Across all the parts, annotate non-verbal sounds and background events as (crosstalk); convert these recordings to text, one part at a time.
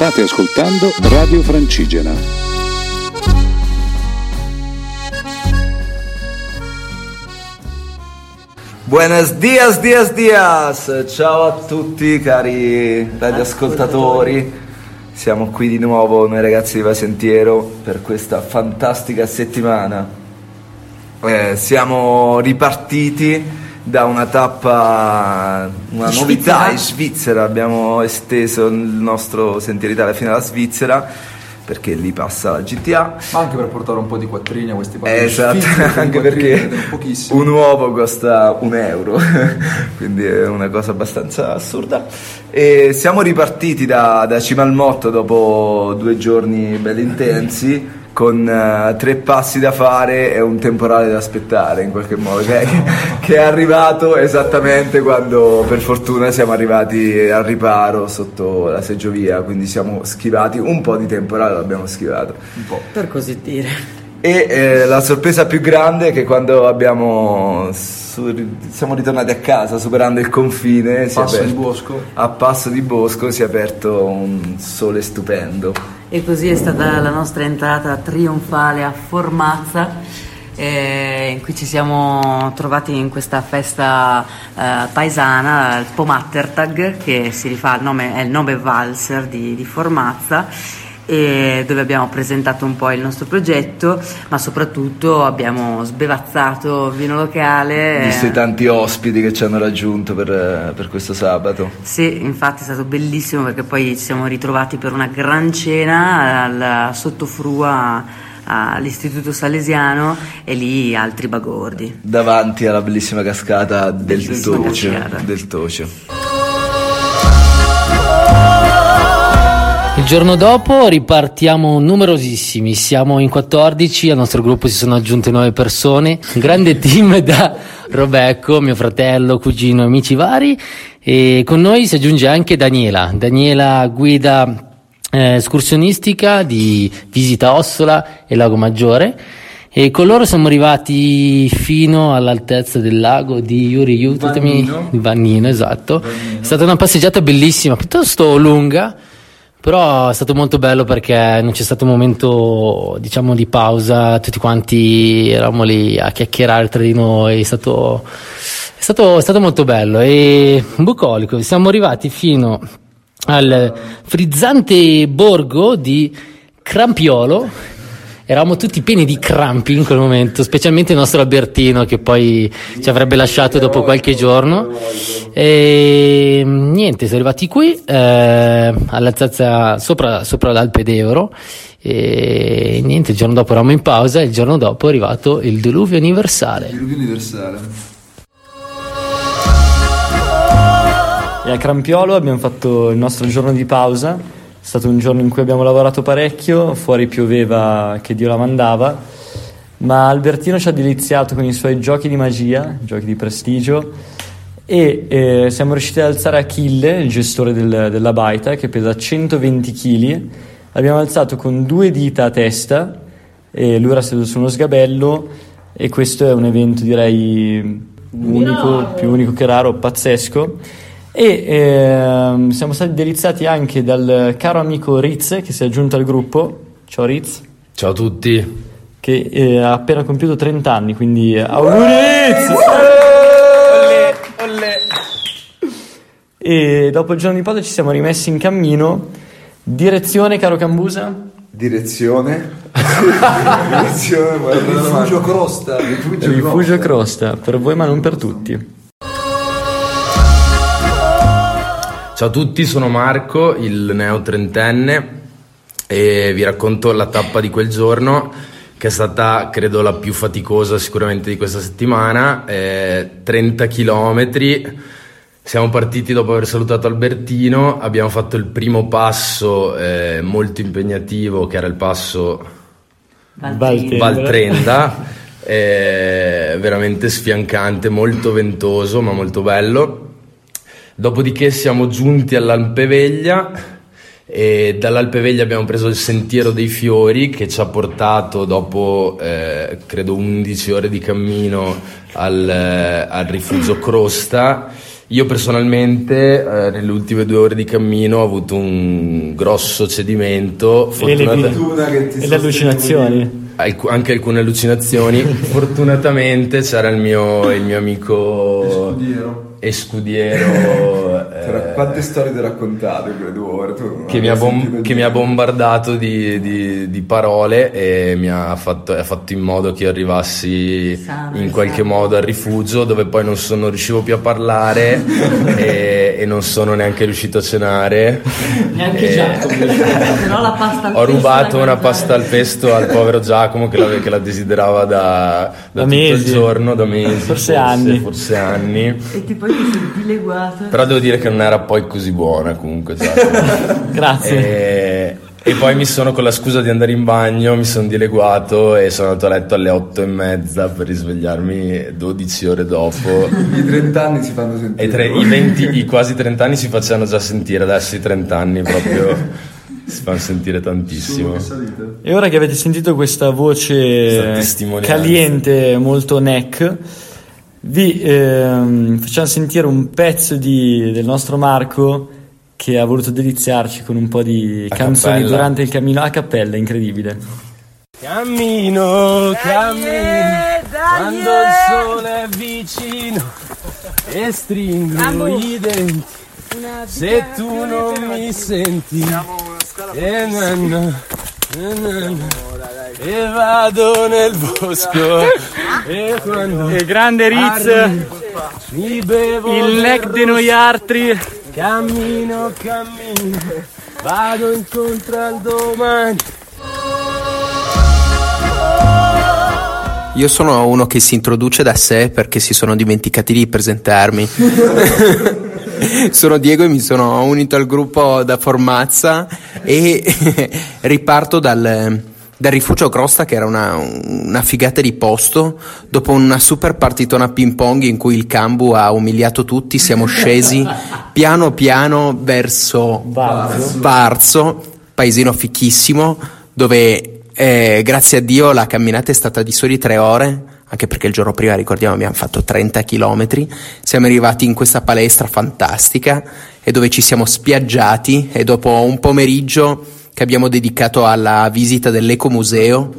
State ascoltando Radio Francigena. Buenos dias, dias, dias! Ciao a tutti cari radioascoltatori. Siamo qui di nuovo noi ragazzi di Vasentiero per questa fantastica settimana. Eh, siamo ripartiti da una tappa, una novità in Svizzera, abbiamo esteso il nostro Sentiero Italia fino alla Svizzera perché lì passa la GTA. Ma anche per portare un po' di quattrini a questi Eh, esatto, (laughs) anche perché un uovo costa un euro, (laughs) quindi è una cosa abbastanza assurda. E siamo ripartiti da, da Cima al Motto dopo due giorni belli intensi con uh, tre passi da fare e un temporale da aspettare in qualche modo che, (laughs) che, è arrivato esattamente quando per fortuna siamo arrivati al riparo sotto la seggiovia quindi siamo schivati un po' di temporale l'abbiamo schivato. Un po' per così dire. E eh, la sorpresa più grande è che quando abbiamo su, siamo ritornati a casa superando il confine passo aperto, di bosco. a passo di bosco si è aperto un sole stupendo e così è stata la nostra entrata trionfale a Formazza. Eh, in cui ci siamo trovati in questa festa eh, paesana, il Pomattertag, che si rifà al nome, è il nome valser di, di Formazza dove abbiamo presentato un po' il nostro progetto, ma soprattutto abbiamo sbevazzato vino locale. Visto i tanti ospiti che ci hanno raggiunto per, per, questo sabato. Sì, infatti è stato bellissimo perché poi ci siamo ritrovati per una gran cena al sottofrua all'istituto salesiano e lì altri bagordi. Davanti alla bellissima cascata del, Tocio, del Tocio. Giorno dopo ripartiamo numerosissimi, siamo in 14, al nostro gruppo si sono aggiunte 9 persone, un grande team da Robecco, mio fratello, cugino, amici vari e con noi si aggiunge anche Daniela, Daniela guida eh, escursionistica di Visita Ossola e Lago Maggiore e con loro siamo arrivati fino all'altezza del lago di Yuri Yu, Vannino. Vannino, esatto. Vannino. È stata una passeggiata bellissima, piuttosto lunga però è stato molto bello perché non c'è stato un momento, diciamo, di pausa, tutti quanti eravamo lì a chiacchierare tra di noi, è stato, è stato, è stato molto bello. E bucolico. Siamo arrivati fino al frizzante borgo di Crampiolo eravamo tutti pieni di crampi in quel momento, specialmente il nostro Albertino che poi ci avrebbe lasciato dopo qualche giorno. E niente, siamo arrivati qui eh, all'altezza sopra, sopra l'Alpe d'Euro. E niente, il giorno dopo eravamo in pausa e il giorno dopo è arrivato il diluvio universale. Il diluvio universale. E a Crampiolo abbiamo fatto il nostro giorno di pausa è stato un giorno in cui abbiamo lavorato parecchio, fuori pioveva che Dio la mandava, ma Albertino ci ha deliziato con i suoi giochi di magia, giochi di prestigio e eh, siamo riusciti ad alzare Achille, il gestore del, della baita, che pesa 120 kg, l'abbiamo alzato con due dita a testa e lui era seduto su uno sgabello e questo è un evento direi unico, più unico che raro, pazzesco e ehm, siamo stati deliziati anche dal caro amico Riz che si è aggiunto al gruppo. Ciao Riz. Ciao a tutti. Che eh, ha appena compiuto 30 anni, quindi auguri Riz! Olle, olle. E dopo il giorno di pausa ci siamo rimessi in cammino. Direzione, caro Cambusa? Direzione? (laughs) Direzione, rifugio Crosta. Rifugio, rifugio Crosta, per voi ma non per tutti. Ciao a tutti, sono Marco, il neo trentenne e vi racconto la tappa di quel giorno che è stata credo la più faticosa sicuramente di questa settimana, eh, 30 km. Siamo partiti dopo aver salutato Albertino, abbiamo fatto il primo passo eh, molto impegnativo che era il passo Valtrenda, eh, veramente sfiancante, molto ventoso ma molto bello. Dopodiché siamo giunti all'Alpeveglia e dall'Alpeveglia abbiamo preso il Sentiero dei Fiori che ci ha portato dopo eh, credo 11 ore di cammino al, eh, al rifugio Crosta Io personalmente eh, nelle ultime due ore di cammino ho avuto un grosso cedimento. E fortunata- e le allucinazioni. Alc- anche alcune allucinazioni. (laughs) Fortunatamente c'era il mio, il mio amico e scudiero (laughs) Tra eh, quante storie ti ho raccontato in quelle due ore? Che, mi bom- che mi ha bombardato di, di- di parole e mi ha fatto, ha fatto in modo che io arrivassi Sano, in qualche sano. modo al rifugio dove poi non, sono, non riuscivo più a parlare (laughs) e, e non sono neanche riuscito a cenare. (laughs) Neanche E- Giacomo. Però la pasta al Ho rubato una mangiare. pasta al pesto al povero Giacomo che la, che la desiderava da, da Da tutto il mesi. giorno, da mesi, Forse anni. forse anni. E ti poi ti senti leguato. Però devo dire che non era poi così buona comunque Giacomo. (laughs) Grazie. E, e poi mi sono con la scusa di andare in bagno, mi sono dileguato e sono andato a letto alle otto e mezza per risvegliarmi 12 ore dopo. (laughs) I 30 anni si fanno sentire. E tre- i, 20, i quasi 30 anni si facevano già sentire, adesso i 30 anni proprio (laughs) si fanno sentire tantissimo. E ora che avete sentito questa voce caliente, molto neck, vi ehm, facciamo sentire un pezzo di- del nostro Marco che ha voluto deliziarci con un po' di A canzoni cappella. durante il cammino. A cappella, incredibile. Cammino, cammino, quando il sole è vicino e stringo i denti. Se tu non mi senti, e, na, na, na, na, na, e vado nel bosco. E quando E grande arrivo, mi bevo del di noi altri. Cammino, cammino, vado incontro al domani. Io sono uno che si introduce da sé perché si sono dimenticati di presentarmi. (laughs) sono Diego e mi sono unito al gruppo da Formazza e (laughs) riparto dal, dal rifugio Crosta che era una, una figata di posto. Dopo una super partitona a ping pong in cui il Cambu ha umiliato tutti, siamo scesi piano piano verso Varzo, paesino fichissimo, dove eh, grazie a Dio la camminata è stata di soli tre ore, anche perché il giorno prima, ricordiamo, abbiamo fatto 30 km. Siamo arrivati in questa palestra fantastica e dove ci siamo spiaggiati e dopo un pomeriggio che abbiamo dedicato alla visita dell'ecomuseo,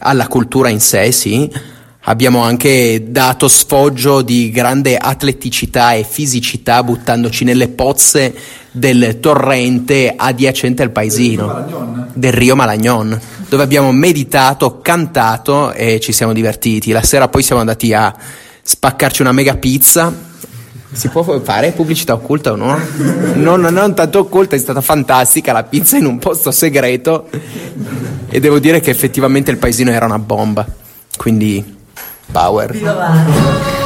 alla cultura in sé, sì, abbiamo anche dato sfoggio di grande atleticità e fisicità buttandoci nelle pozze del torrente adiacente al paesino del Rio Malagnon dove abbiamo meditato, cantato e ci siamo divertiti. La sera poi siamo andati a spaccarci una mega pizza. Si può fare pubblicità occulta o no? Non, non tanto occulta, è stata fantastica la pizza in un posto segreto e devo dire che effettivamente il paesino era una bomba. Quindi power.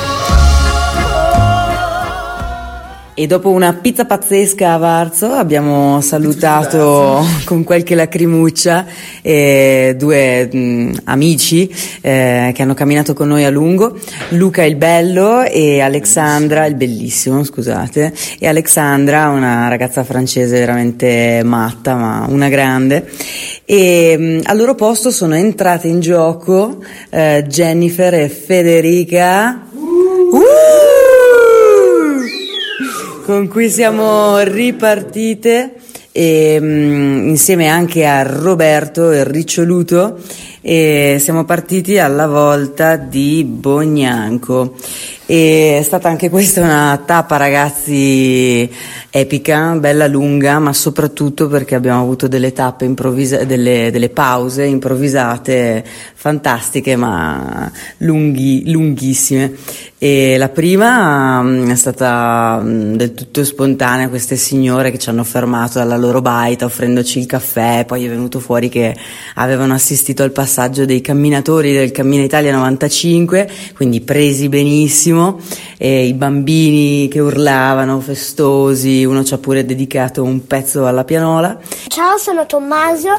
E dopo una pizza pazzesca a Varzo abbiamo salutato con qualche lacrimuccia eh, due mh, amici eh, che hanno camminato con noi a lungo, Luca il bello e Alexandra il bellissimo, scusate, e Alexandra una ragazza francese veramente matta ma una grande e mh, al loro posto sono entrate in gioco eh, Jennifer e Federica. Uh! Con cui siamo ripartite e, mm, insieme anche a Roberto e Riccioluto e siamo partiti alla volta di Bognanco. E è stata anche questa una tappa ragazzi epica, bella lunga ma soprattutto perché abbiamo avuto delle tappe improvvisa- delle, delle pause improvvisate fantastiche ma lunghi, lunghissime. E la prima mm, è stata mm, del tutto spontanea, queste signore che ci hanno fermato dalla loro baita offrendoci il caffè, poi è venuto fuori che avevano assistito al passaggio dei camminatori del Cammina Italia 95, quindi presi benissimo, e i bambini che urlavano festosi, uno ci ha pure dedicato un pezzo alla pianola. Ciao, sono Tommaso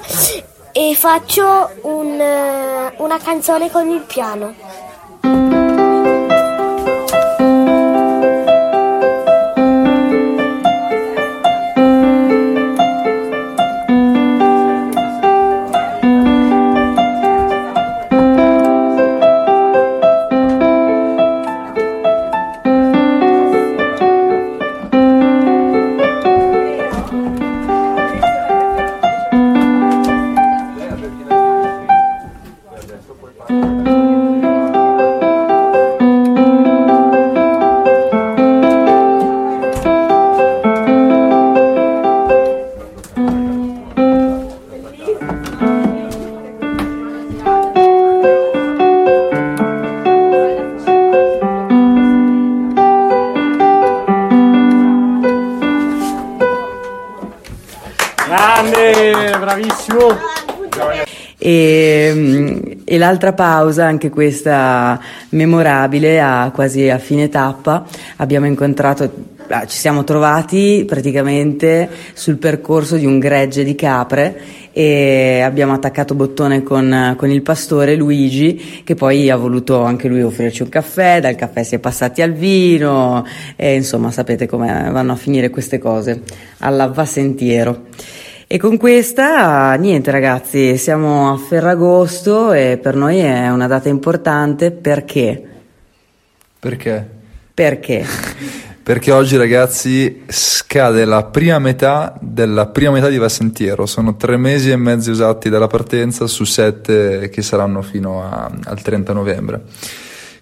e faccio un, eh, una canzone con il piano. E, e l'altra pausa, anche questa memorabile, a, quasi a fine tappa, abbiamo incontrato, ah, ci siamo trovati praticamente sul percorso di un gregge di capre e abbiamo attaccato bottone con, con il pastore Luigi che poi ha voluto anche lui offrirci un caffè, dal caffè si è passati al vino e insomma sapete come vanno a finire queste cose alla va sentiero. E con questa, niente ragazzi, siamo a Ferragosto e per noi è una data importante perché? Perché? Perché? (laughs) Perché oggi ragazzi scade la prima metà della prima metà di Vasentiero, sono tre mesi e mezzo esatti dalla partenza su sette che saranno fino a, al 30 novembre.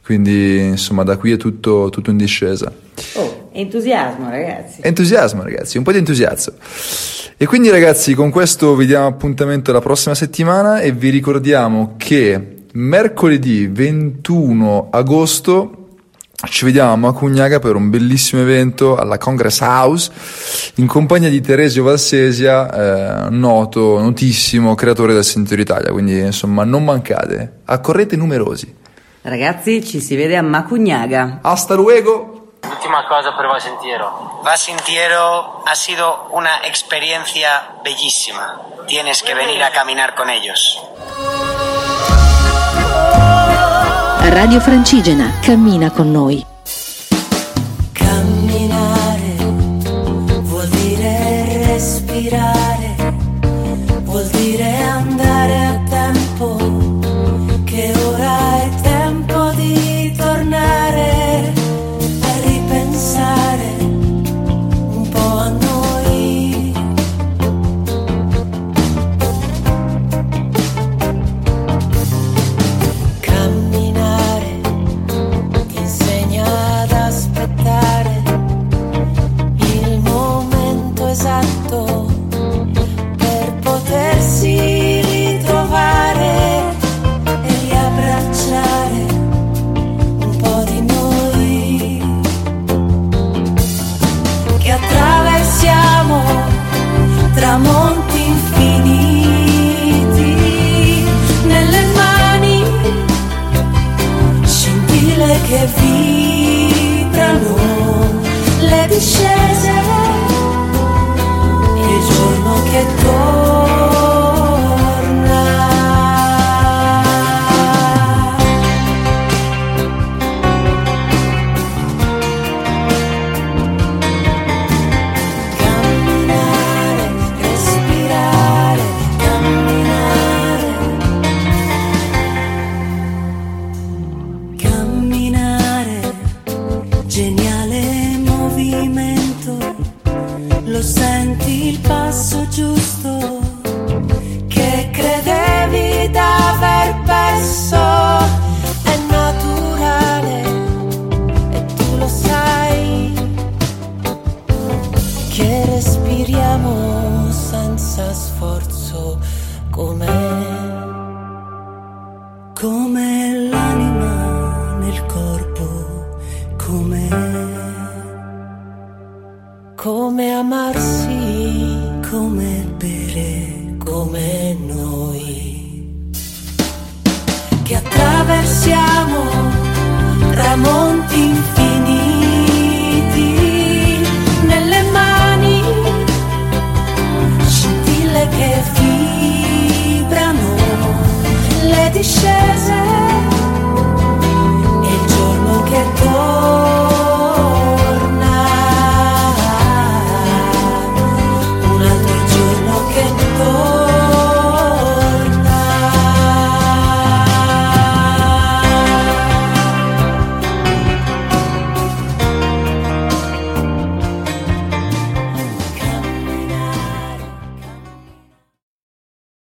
Quindi insomma da qui è tutto, tutto in discesa. Oh, entusiasmo ragazzi. Entusiasmo ragazzi, un po' di entusiasmo. E quindi ragazzi con questo vi diamo appuntamento la prossima settimana e vi ricordiamo che mercoledì 21 agosto ci vediamo a Macugnaga per un bellissimo evento alla Congress House in compagnia di Teresio Valsesia, eh, noto, notissimo creatore del Sentiero Italia. Quindi insomma non mancate, accorrete numerosi. Ragazzi, ci si vede a Macugnaga. Hasta luego. Ultima cosa per Va Sentiero. Va Sentiero ha sido una experiencia bellísima. Tienes que venir a caminar con ellos. Radio Francigena, cammina con noi. Camminare vuol dire respirare, dishes.